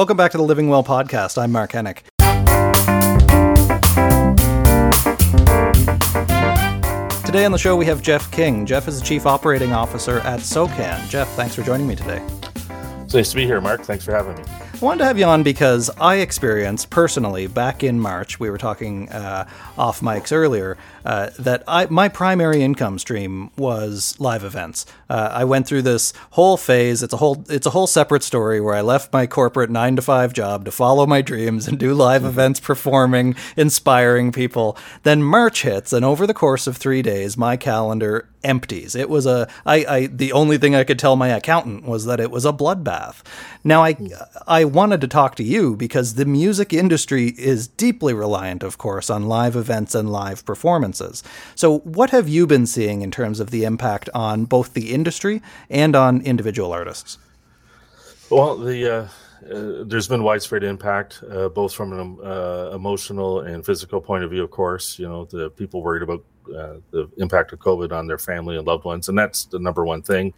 Welcome back to the Living Well podcast. I'm Mark Henick. Today on the show, we have Jeff King. Jeff is the Chief Operating Officer at SOCAN. Jeff, thanks for joining me today. It's nice to be here, Mark. Thanks for having me. Wanted to have you on because I experienced personally back in March. We were talking uh, off mics earlier uh, that I, my primary income stream was live events. Uh, I went through this whole phase. It's a whole it's a whole separate story where I left my corporate nine to five job to follow my dreams and do live events, performing, inspiring people. Then March hits, and over the course of three days, my calendar empties. It was a I, I the only thing I could tell my accountant was that it was a bloodbath. Now I I wanted to talk to you because the music industry is deeply reliant, of course, on live events and live performances. So what have you been seeing in terms of the impact on both the industry and on individual artists? Well, the uh, uh, there's been widespread impact, uh, both from an uh, emotional and physical point of view. Of course, you know the people worried about uh, the impact of COVID on their family and loved ones, and that's the number one thing.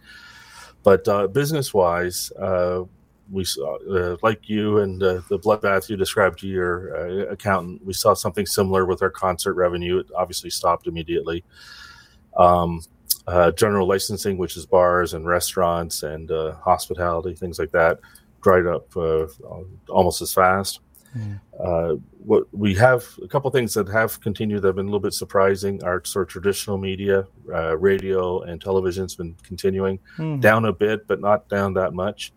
But uh, business-wise, uh, we saw, like you and the bloodbath you described to your accountant, we saw something similar with our concert revenue. It obviously stopped immediately. Um, general licensing, which is bars and restaurants and hospitality, things like that dried up uh, almost as fast. Mm. Uh, what we have a couple things that have continued that have been a little bit surprising. Our sort of traditional media, uh, radio and television has been continuing mm. down a bit, but not down that much.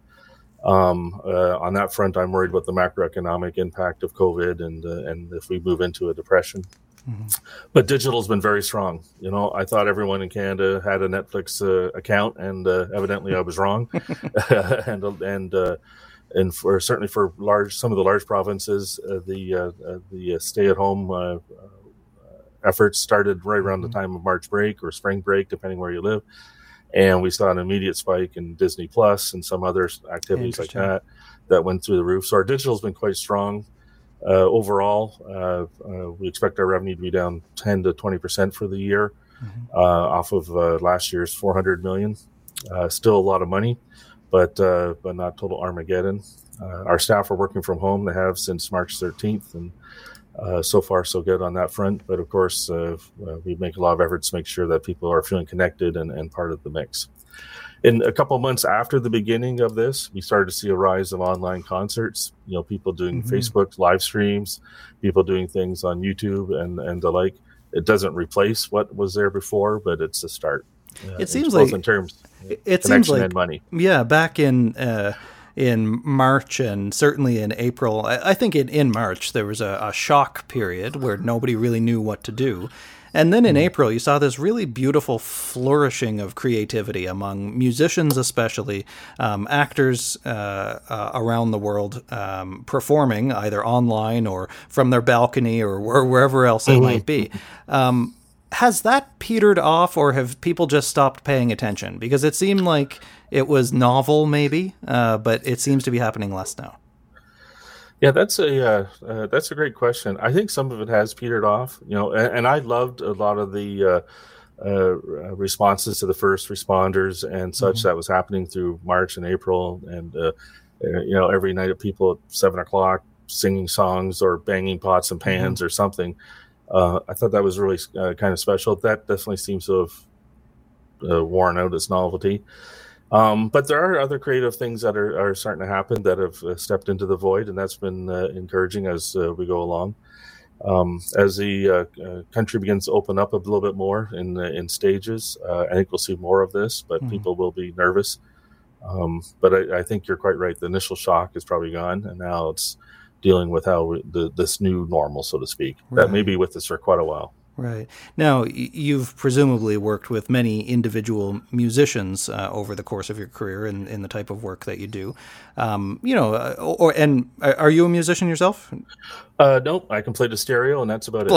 Um, uh, on that front, I'm worried about the macroeconomic impact of COVID and uh, and if we move into a depression. Mm-hmm. But digital's been very strong. You know, I thought everyone in Canada had a Netflix uh, account, and uh, evidently I was wrong. and and uh, and for certainly for large some of the large provinces, uh, the uh, uh, the stay-at-home efforts started right around mm-hmm. the time of March break or spring break, depending where you live. And we saw an immediate spike in Disney Plus and some other activities like that that went through the roof. So our digital's been quite strong. Uh, overall, uh, uh, we expect our revenue to be down 10 to 20 percent for the year, mm-hmm. off of last year's 400 million. still a lot of money, but but not total Armageddon. our staff are working from home. They have since March 13th, and uh, so far so good on that front. But of course, uh, we make a lot of efforts to make sure that people are feeling connected and, and part of the mix in a couple months after the beginning of this, we started to see a rise of online concerts. You know, people doing mm-hmm. Facebook live streams, people doing things on YouTube and and the like. It doesn't replace what was there before, but it's a start. Uh, it seems like in terms it, it seems like money. Yeah, back in. Uh, in March and certainly in April. I, think in, in March there was a, a, shock period where nobody really knew what to do. And then in hmm. April, you saw this really beautiful flourishing of creativity among musicians, especially um, actors uh, uh, around the world um, performing either online or from their balcony or wherever else it mm-hmm. might be. Um, has that petered off, or have people just stopped paying attention? Because it seemed like it was novel, maybe, uh, but it seems to be happening less now. Yeah, that's a uh, uh, that's a great question. I think some of it has petered off, you know, and, and I loved a lot of the uh, uh responses to the first responders and such mm-hmm. that was happening through March and April, and uh, you know, every night at people at seven o'clock singing songs or banging pots and pans mm-hmm. or something. I thought that was really kind of special. That definitely seems to have worn out its novelty. Um, but there are other creative things that are, are starting to happen that have uh, stepped into the void, and that's been uh, encouraging as uh, we go along. Um, as the uh, uh, country begins to open up a little bit more in in stages, uh, I think we'll see more of this, but mm-hmm. people will be nervous. Um, but I, I, think you're quite right. The initial shock is probably gone, and now it's dealing with how we, the, this new normal, so to speak, right. that may be with us for quite a while. Right. Now, you've presumably worked with many individual musicians uh, over the course of your career in, in the type of work that you do. Um, you know, uh, or and are you a musician yourself? Uh, nope, I can play the stereo, and that's about it.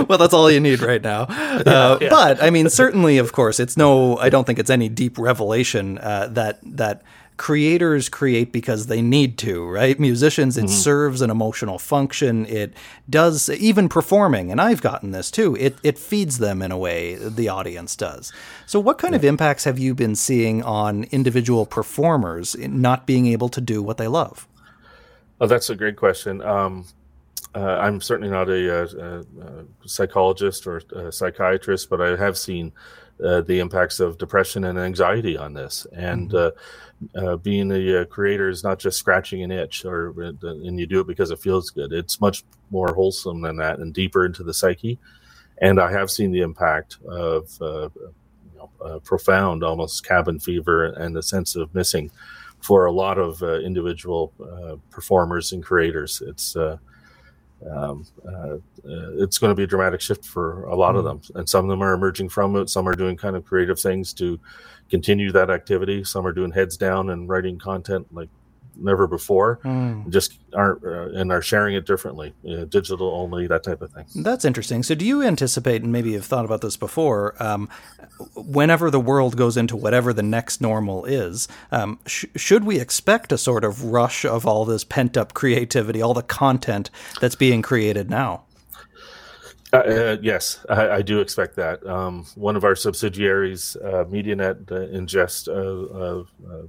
well, that's all you need right now. Uh, yeah. But I mean, certainly, of course, it's no. I don't think it's any deep revelation uh, that that creators create because they need to, right? Musicians, it mm-hmm. serves an emotional function. It does even performing, and I've gotten this too. It it feeds them in a way the audience does. So, what kind yeah. of impacts have you been seeing on individual performers not being able to do what they love? Oh, that's a great question. Um, uh, I'm certainly not a, a, a, psychologist or a psychiatrist, but I have seen uh, the impacts of depression and anxiety on this. And mm-hmm. uh, uh being a, uh, creator is not just scratching an itch, or uh, and you do it because it feels good. It's much more wholesome than that and deeper into the psyche. And I have seen the impact of you know, profound, almost cabin fever, and the sense of missing for a lot of individual performers and creators. It's um, uh, it's going to be a dramatic shift for a lot mm. of them. And some of them are emerging from it. Some are doing kind of creative things to continue that activity. Some are doing heads down and writing content like never before mm. just aren't uh, and are sharing it differently uh, digital only that type of thing that's interesting so do you anticipate and maybe you've thought about this before um, whenever the world goes into whatever the next normal is um, sh- should we expect a sort of rush of all this pent up creativity all the content that's being created now uh, uh, yes, I, I, do expect that. Um, one of our subsidiaries, uh, MediaNet, uh, ingest uh, uh,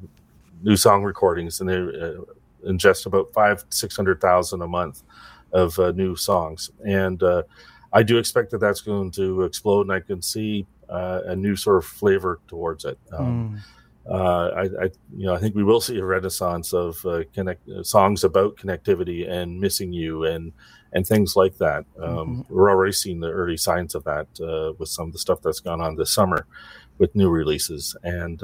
new song recordings, and they uh, ingest about five six hundred thousand a month of uh, new songs. And uh, I do expect that that's going to explode, and I can see uh, a new sort of flavor towards it. Um, mm. I, I, you know, I think we will see a renaissance of uh, connect songs about connectivity and missing you and and things like that. Um, mm-hmm. We're already seeing the early signs of that with some of the stuff that's gone on this summer with new releases and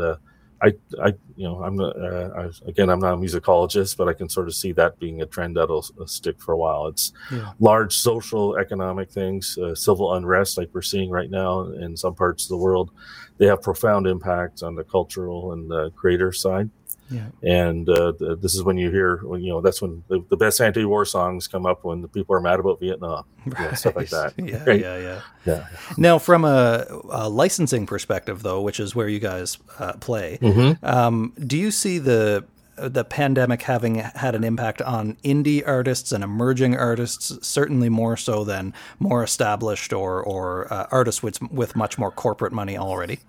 I, I, you know, I'm uh, I, again, I'm not a musicologist, but I can sort of see that being a trend that'll uh, stick for a while. It's yeah. large social, economic things, uh, civil unrest, like we're seeing right now in some parts of the world. They have profound impacts on the cultural and the creator side. Yeah. And uh, this is when you hear, when, you know, that's when the, the, best anti-war songs come up when the people are mad about Vietnam, right. you know, stuff like that. yeah, right? yeah, yeah, yeah. Now, from a, a, licensing perspective, though, which is where you guys uh, play, mm-hmm. um, do you see the the pandemic having had an impact on indie artists and emerging artists, certainly more so than more established or or uh, artists with with much more corporate money already.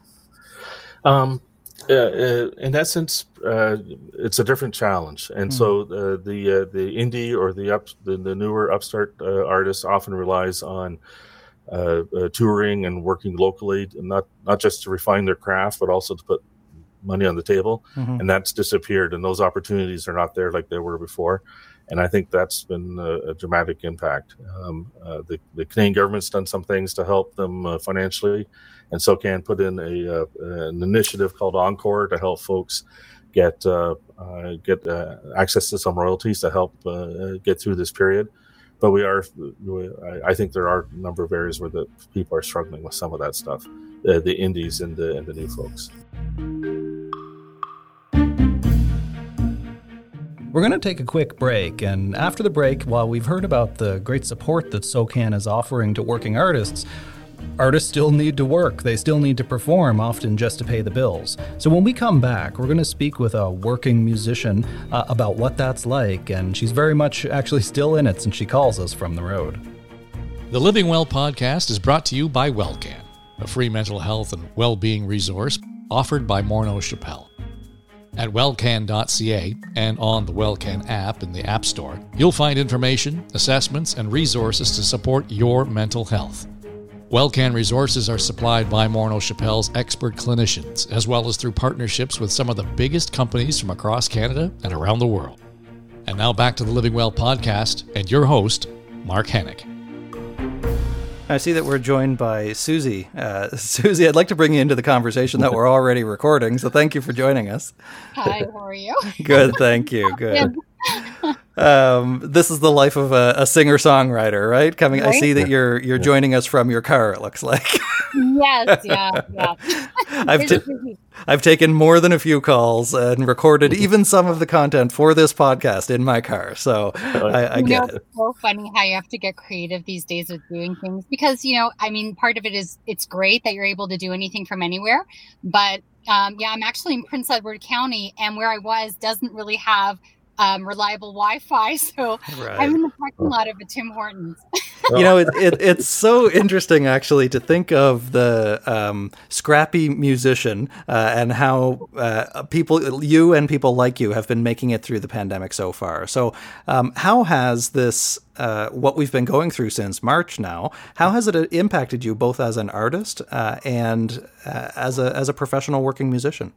Um, uh, in essence, uh, it's a different challenge, and mm so uh, the uh, the indie or the up the, the newer upstart uh, artist often relies on uh, touring and working locally, not not just to refine their craft, but also to put money on the table, mm-hmm. and that's disappeared, and those opportunities are not there like they were before. And I think that's been a, a dramatic impact. Um, the, the Canadian government's done some things to help them financially and SOCAN put in a uh, an initiative called Encore to help folks get uh, uh, get uh, access to some royalties to help uh, get through this period. But we are, I think there are a number of areas where the people are struggling with some of that stuff, the indies and the and the new folks. We're going to take a quick break, and after the break, while we've heard about the great support that SOCAN is offering to working artists, artists still need to work. They still need to perform, often just to pay the bills. So when we come back, we're going to speak with a working musician uh, about what that's like, and she's very much actually still in it since she calls us from the road. The Living Well podcast is brought to you by WellCan, a free mental health and well being resource offered by Morneau Shepell. At wellcan.ca and on the Wellcan app in the App Store, you'll find information, assessments, and resources to support your mental health. WellCan resources are supplied by Morneau Shepell's expert clinicians, as well as through partnerships with some of the biggest companies from across Canada and around the world. And now back to the Living Well podcast and your host, Mark Henick. I see that we're joined by Susie. Uh, Susie, I'd like to bring you into the conversation that we're already recording, so thank you for joining us. Hi, how are you? Good, thank you. Good. Um, this is the life of a, a singer songwriter, right? Coming, right? I see that you're you're joining us from your car. It looks like. yes, yeah, yeah. I've t- I've taken more than a few calls and recorded even some of the content for this podcast in my car. So I, I get know, it. It's so funny how you have to get creative these days with doing things because you know, I mean, part of it is it's great that you're able to do anything from anywhere, but Um, yeah, I'm actually in Prince Edward County, and where I was doesn't really have um, reliable Wi-Fi, so Right. I'm in the parking lot of a Tim Hortons. you know, it, it, it's so interesting actually to think of the um, scrappy musician uh, and how uh, people, you and people like you, have been making it through the pandemic so far. So, um, how has this, uh, what we've been going through since March now, how has it impacted you both as an artist uh, and uh, as a as a professional working musician?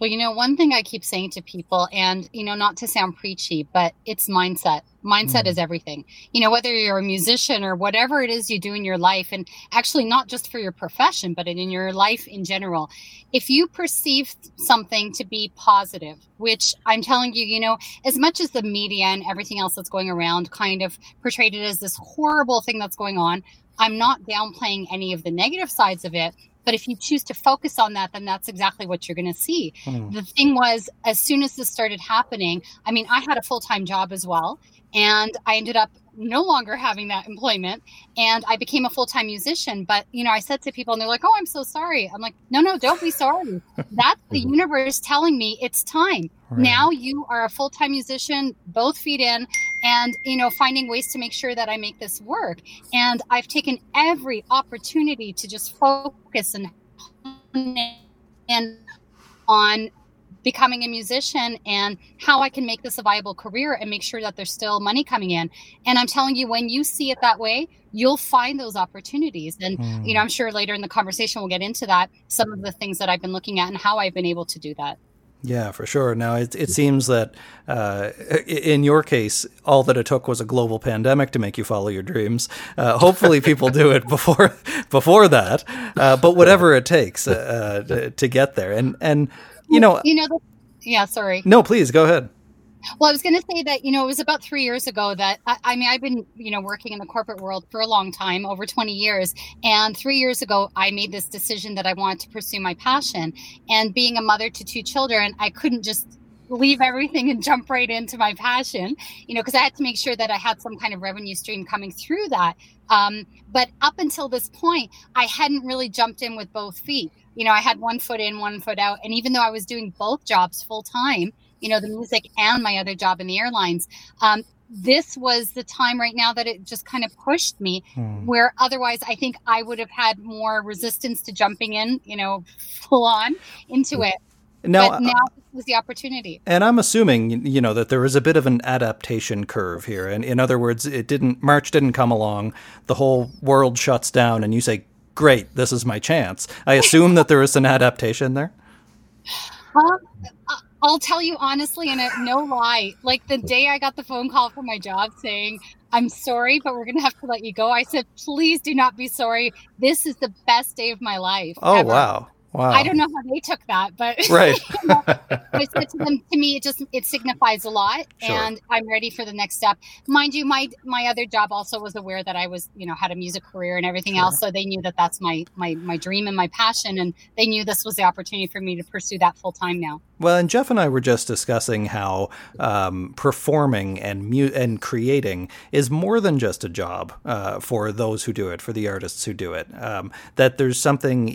Well, you know, one thing I keep saying to people, and, you know, not to sound preachy, but it's mindset. Mindset Mm. is everything. You know, whether you're a musician or whatever it is you do in your life, and actually not just for your profession, but in your life in general, if you perceive something to be positive, which I'm telling you, you know, as much as the media and everything else that's going around kind of portrayed it as this horrible thing that's going on, I'm not downplaying any of the negative sides of it. But if you choose to focus on that, then that's exactly what you're going to see Hmm. the thing was as soon as this started happening i mean i had a full-time job as well and i ended up no longer having that employment and i became a full-time musician. But you know i said to people and they're like oh i'm so sorry. I'm like no no don't be sorry. That's the universe telling me it's time. Right. now you are a full-time musician both feet in and you know finding ways to make sure that i make this work. And i've taken every opportunity to just focus and in on becoming a musician and how I can make this a viable career and make sure that there's still money coming in. And I'm telling you, when you see it that way, you'll find those opportunities. And, Hmm. you know, I'm sure later in the conversation we'll get into that, some of the things that I've been looking at and how I've been able to do that. Yeah, for sure. Now, it, it seems that uh, in your case, all that it took was a global pandemic to make you follow your dreams. Uh, hopefully, people do it before before that. Uh, but whatever it takes uh, to, to get there, and and you know, You know, the, yeah, sorry. no, please go ahead. Well, I was going to say that, you know, it was about three years ago that I, I mean, I've been, you know, working in the corporate world for a long time, over 20 years. And three years ago, I made this decision that I wanted to pursue my passion. And being a mother to two children, I couldn't just leave everything and jump right into my passion, you know, because I had to make sure that I had some kind of revenue stream coming through that. Um, but up until this point, I hadn't really jumped in with both feet. You know, I had one foot in, one foot out. And even though I was doing both jobs full time, you know, the music and my other job in the airlines, um, this was the time right now that it just kind of pushed me Hmm. where otherwise I think I would have had more resistance to jumping in, you know, full on into it. Now, but now this was the opportunity. And I'm assuming, you know, that there was a bit of an adaptation curve here. And in other words, it didn't March didn't come along, the whole world shuts down, and you say, "Great, this is my chance." I assume that there is an adaptation there. Um, I'll tell you honestly, and no lie, like the day I got the phone call from my job saying, I'm sorry, but we're going to have to let you go. I said, please do not be sorry. This is the best day of my life. Oh ever." wow, wow! I don't know how they took that, but Right. I said to them, to me, it just it signifies a lot, Sure. and I'm ready for the next step. Mind you, my my other job also was aware that I was, you know, had a music career and everything Sure. else, so they knew that that's my my my dream and my passion, and they knew this was the opportunity for me to pursue that full time now. Well, and Jeff and I were just discussing how um, performing and mu- and creating is more than just a job uh, for those who do it, for the artists who do it. Um, that there's something,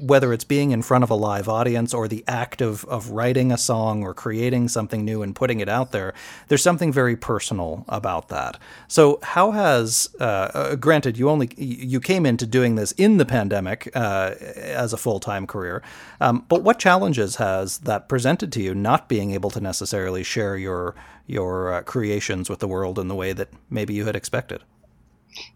whether it's being in front of a live audience or the act of of writing a song or creating something new and putting it out there, there's something very personal about that. So, how has, uh, uh, granted, you only you came into doing this in the pandemic uh, as a full time career, um, but what challenges has that presented to you not being able to necessarily share your your uh, creations with the world in the way that maybe you had expected?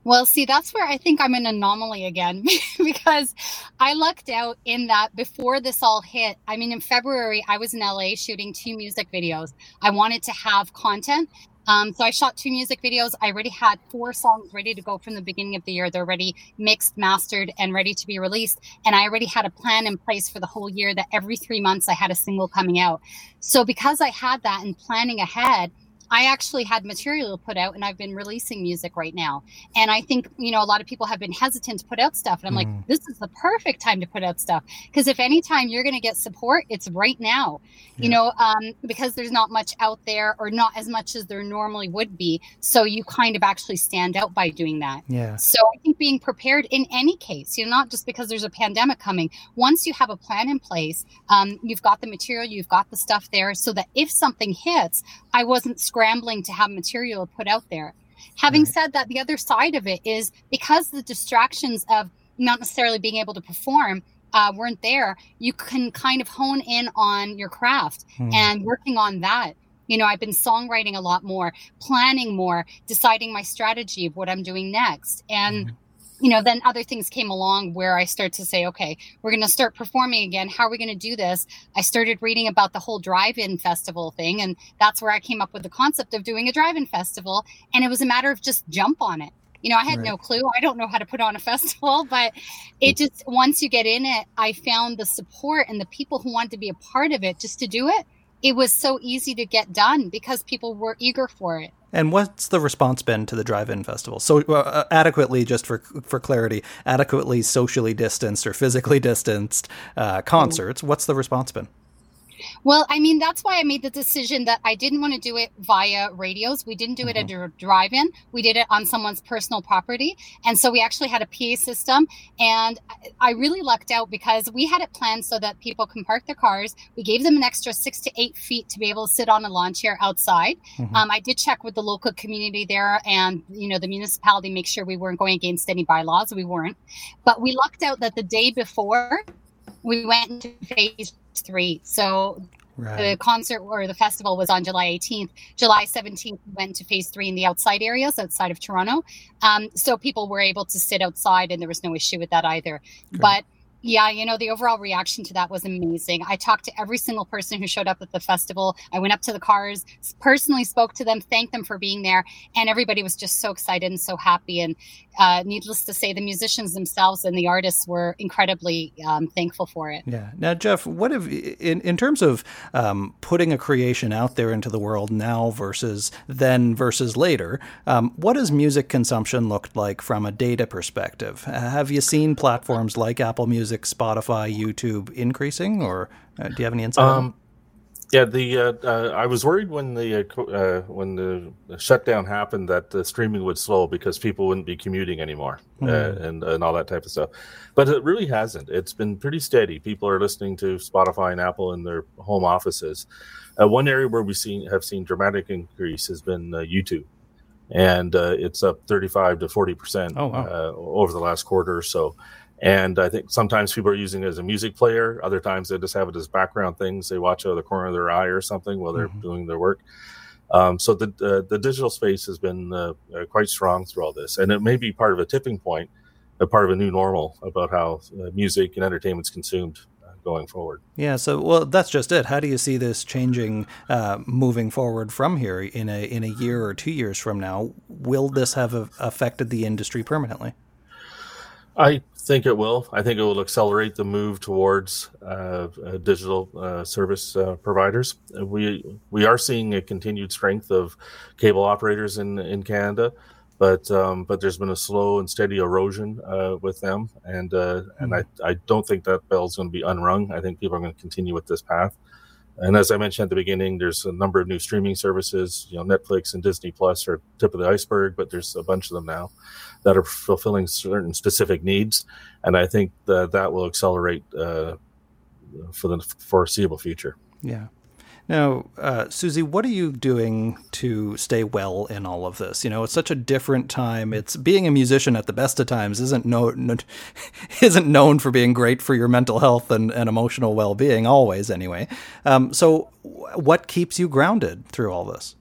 Well, see, that's where I think I'm an anomaly again because I lucked out in that before this all hit. I mean, in February, I was in LA shooting two music videos. I wanted to have content. Um, so I shot two music videos. I already had four songs ready to go from the beginning of the year. They're already mixed, mastered, and ready to be released. And I already had a plan in place for the whole year that every three months I had a single coming out. So because I had that and planning ahead, I actually had material put out and I've been releasing music right now. And I think, you know, a lot of people have been hesitant to put out stuff. And I'm mm. like, this is the perfect time to put out stuff. Because if any time you're going to get support, it's right now, yeah. you know, um, because there's not much out there or not as much as there normally would be. So you kind of actually stand out by doing that. Yeah. So I think being prepared in any case, you know, not just because there's a pandemic coming, once you have a plan in place, um, you've got the material, you've got the stuff there so that if something hits, I wasn't scrambling to have material put out there. Having right. said that, the other side of it is because the distractions of not necessarily being able to perform uh, weren't there, you can kind of hone in on your craft hmm. and working on that. You know, I've been songwriting a lot more, planning more, deciding my strategy of what I'm doing next. And hmm you know, then other things came along where I start to say, okay, we're going to start performing again. How are we going to do this? I started reading about the whole drive-in festival thing, and that's where I came up with the concept of doing a drive-in festival. And it was a matter of just jump on it. You know, I had right. no clue. I don't know how to put on a festival, but it mm. just once you get in it, I found the support and the people who wanted to be a part of it just to do it. It was so easy to get done because people were eager for it. And what's the response been to the drive-in festival? So uh, adequately, just for for clarity, adequately socially distanced or physically distanced uh, concerts. What's the response been? Well, I mean, that's why I made the decision that I didn't want to do it via radios. We didn't do mm-hmm. it at a drive in, we did it on someone's personal property. And so we actually had a PA system. And I really lucked out because we had it planned so that people can park their cars. We gave them an extra six to eight feet to be able to sit on a lawn chair outside. Mm-hmm. Um, I did check with the local community there and, you know, the municipality, make sure we weren't going against any bylaws. We weren't. But we lucked out that the day before, we went into phase three. So right. the concert or the festival was on July 18th. July 17th we went to phase three in the outside areas outside of Toronto. Um, so people were able to sit outside and there was no issue with that either. But yeah, you know, the overall reaction to that was amazing. I talked to every single person who showed up at the festival. I went up to the cars, personally spoke to them, thanked them for being there, and everybody was just so excited and so happy. And uh, needless to say, the musicians themselves and the artists were incredibly um, thankful for it. Yeah. Now, Jeff, what have in in terms of um, putting a creation out there into the world now versus then versus later? Um, what has music consumption looked like from a data perspective? have you seen platforms like Apple Music? Music, Spotify, YouTube increasing, or uh, do you have any insight? Um, yeah, the uh, uh, I was worried when the uh, uh, when the shutdown happened that the streaming would slow because people wouldn't be commuting anymore mm. and and all that type of stuff. But it really hasn't. It's been pretty steady. People are listening to Spotify and Apple in their home offices. one area where we seen have seen dramatic increase has been YouTube and uh, it's up 35 to 40 percent oh, wow. uh, over the last quarter or so. And I think sometimes people are using it as a music player. Other times they just have it as background things. They watch out of the corner of their eye or something while they're mm-hmm. doing their work. Um, so the uh, the digital space has been uh, uh, quite strong through all this, and it may be part of a tipping point, a part of a new normal about how uh, music and entertainment is consumed uh, going forward. Yeah, so well, that's just it. How do you see this changing, uh, moving forward from here in a in a year or two years from now? Will this have a, affected the industry permanently? I think it will. I think it will accelerate the move towards uh, uh, digital uh, service uh, providers. We we are seeing a continued strength of cable operators in in Canada, but um, but there's been a slow and steady erosion uh, with them, and mm-hmm. and I, I don't think that bell's going to be unrung. I think people are going to continue with this path. And as I mentioned at the beginning, there's a number of new streaming services. You know, Netflix and Disney Plus are tip of the iceberg, but there's a bunch of them now that are fulfilling certain specific needs, and I think that that will accelerate uh, for the foreseeable future. Yeah. Now, uh, Susie, what are you doing to stay well in all of this? You know, it's such a different time. It's being a musician at the best of times isn't no, no isn't known for being great for your mental health and, and emotional well being always, anyway. Um, so, what keeps you grounded through all this?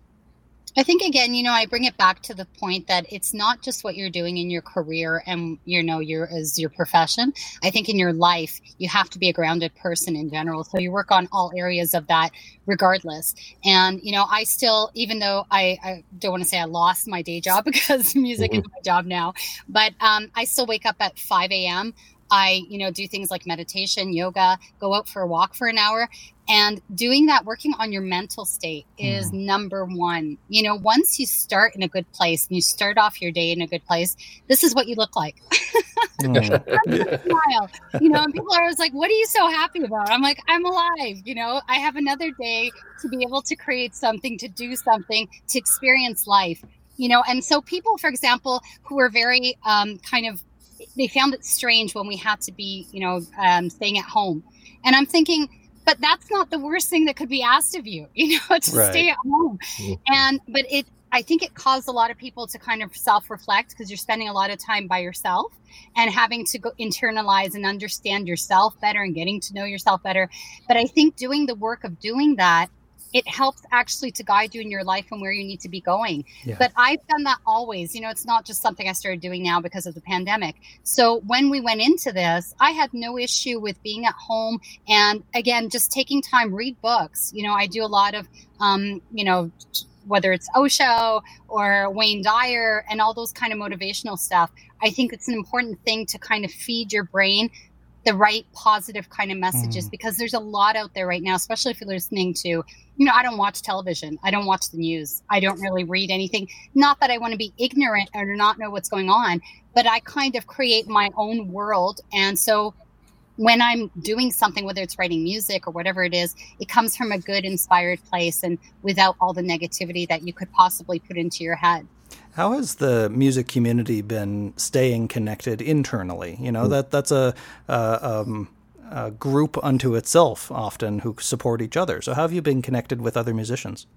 I think again, you know, I bring it back to the point that it's not just what you're doing in your career and you know your as your profession. I think in your life you have to be a grounded person in general. So you work on all areas of that regardless. And you know, I still, even though I, I don't want to say I lost my day job because music mm-hmm. is my job now, but um, I still wake up at 5 a.m I, you know, do things like meditation, yoga, go out for a walk for an hour. And doing that, working on your mental state is mm. number one. You know, once you start in a good place and you start off your day in a good place, this is what you look like. mm. smile. You know, and people are always like, What are you so happy about? I'm like, I'm alive. You know, I have another day to be able to create something, to do something, to experience life. You know, and so people, for example, who are very um, kind of they found it strange when we had to be, you know, um, staying at home. And I'm thinking, but that's not the worst thing that could be asked of you, you know, to right. stay at home. Mm-hmm. And, but it, I think it caused a lot of people to kind of self reflect because you're spending a lot of time by yourself and having to go internalize and understand yourself better and getting to know yourself better. But I think doing the work of doing that it helps actually to guide you in your life and where you need to be going. Yeah. But I've done that always. You know, it's not just something I started doing now because of the pandemic. So when we went into this, I had no issue with being at home and again, just taking time, read books. You know, I do a lot of, um, you know, whether it's Osho or Wayne Dyer and all those kind of motivational stuff. I think it's an important thing to kind of feed your brain the right positive kind of messages mm. because there's a lot out there right now, especially if you're listening to, you know, I don't watch television. I don't watch the news. I don't really read anything. Not that I want to be ignorant or not know what's going on, but I kind of create my own world. And so when I'm doing something, whether it's writing music or whatever it is, it comes from a good, inspired place and without all the negativity that you could possibly put into your head. How has the music community been staying connected internally? You know hmm. that that's a, um, a group unto itself often who support each other. So how have you been connected with other musicians?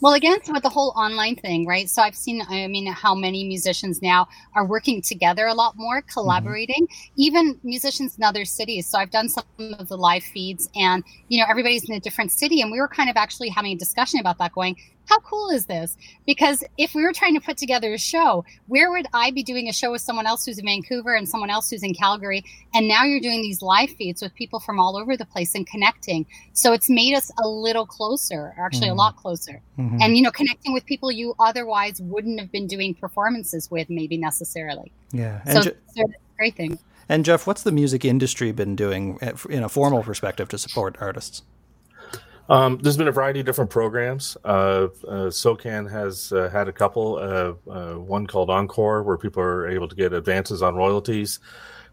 Well, again, with the whole online thing, right? So I've seen, I mean, how many musicians now are working together a lot more, mm-hmm. collaborating, mm-hmm. even musicians in other cities. So I've done some of the live feeds and, you know, everybody's in a different city. And we were kind of actually having a discussion about that going, how cool is this? Because if we were trying to put together a show, where would I be doing a show with someone else who's in Vancouver and someone else who's in Calgary? And now you're doing these live feeds with people from all over the place and connecting. So it's made us a little closer, or actually mm-hmm. a lot closer. Mm-hmm. And, you know, connecting with people you otherwise wouldn't have been doing performances with, maybe necessarily. Yeah. And so, Je- so great thing. And Jeff, what's the music industry been doing eh, in a formal perspective to support artists? Um, there's been a variety of different programs. Uh, uh, SOCAN has uh, had a couple. Uh, uh, one called Encore, where people are able to get advances on royalties.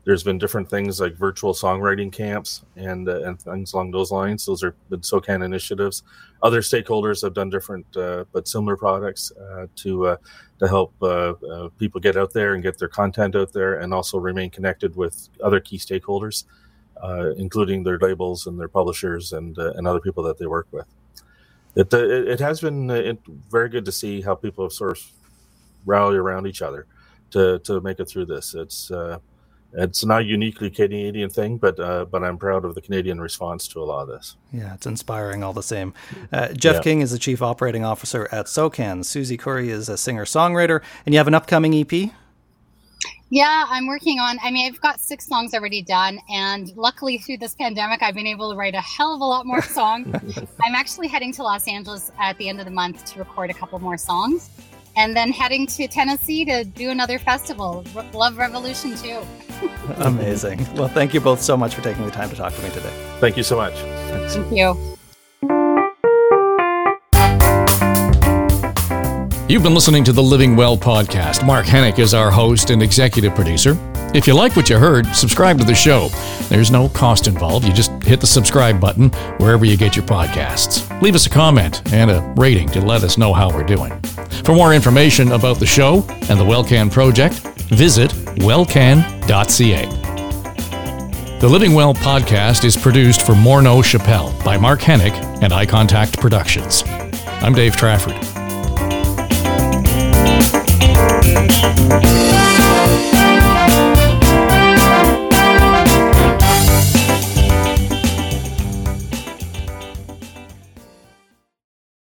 There's been different things like virtual songwriting camps and uh, and things along those lines. Those are been SOCAN initiatives. Other stakeholders have done different but similar products to to help people get out there and get their content out there, and also remain connected with other key stakeholders including their labels and their publishers and uh, and other people that they work with. It uh, it, it has been uh, very good to see how people have sort of rallied around each other to to make it through this. It's uh, it's not a uniquely Canadian thing, but uh, but I'm proud of the Canadian response to a lot of this. Yeah, it's inspiring all the same. Uh, Jeff yeah. King is the chief operating officer at SOCAN. Susie Curry is a singer songwriter, and you have an upcoming EP. Yeah, I'm working on. I mean, I've got six songs already done, and luckily through this pandemic, I've been able to write a hell of a lot more songs. I'm actually heading to Los Angeles at the end of the month to record a couple more songs, and then heading to Tennessee to do another festival, Love Revolution too. Amazing. Well, thank you both so much for taking the time to talk to me today. Thank you so much. Thanks. Thank you. You've been listening to the Living Well podcast. Mark Henick is our host and executive producer. If you like what you heard, subscribe to the show. There's no cost involved. You just hit the subscribe button wherever you get your podcasts. Leave us a comment and a rating to let us know how we're doing. For more information about the show and the Wellcan project, visit wellcan.ca. The Living Well podcast is produced for Morneau Shepell by Mark Henick and Eye Contact Productions. I'm Dave Trafford. Thank you.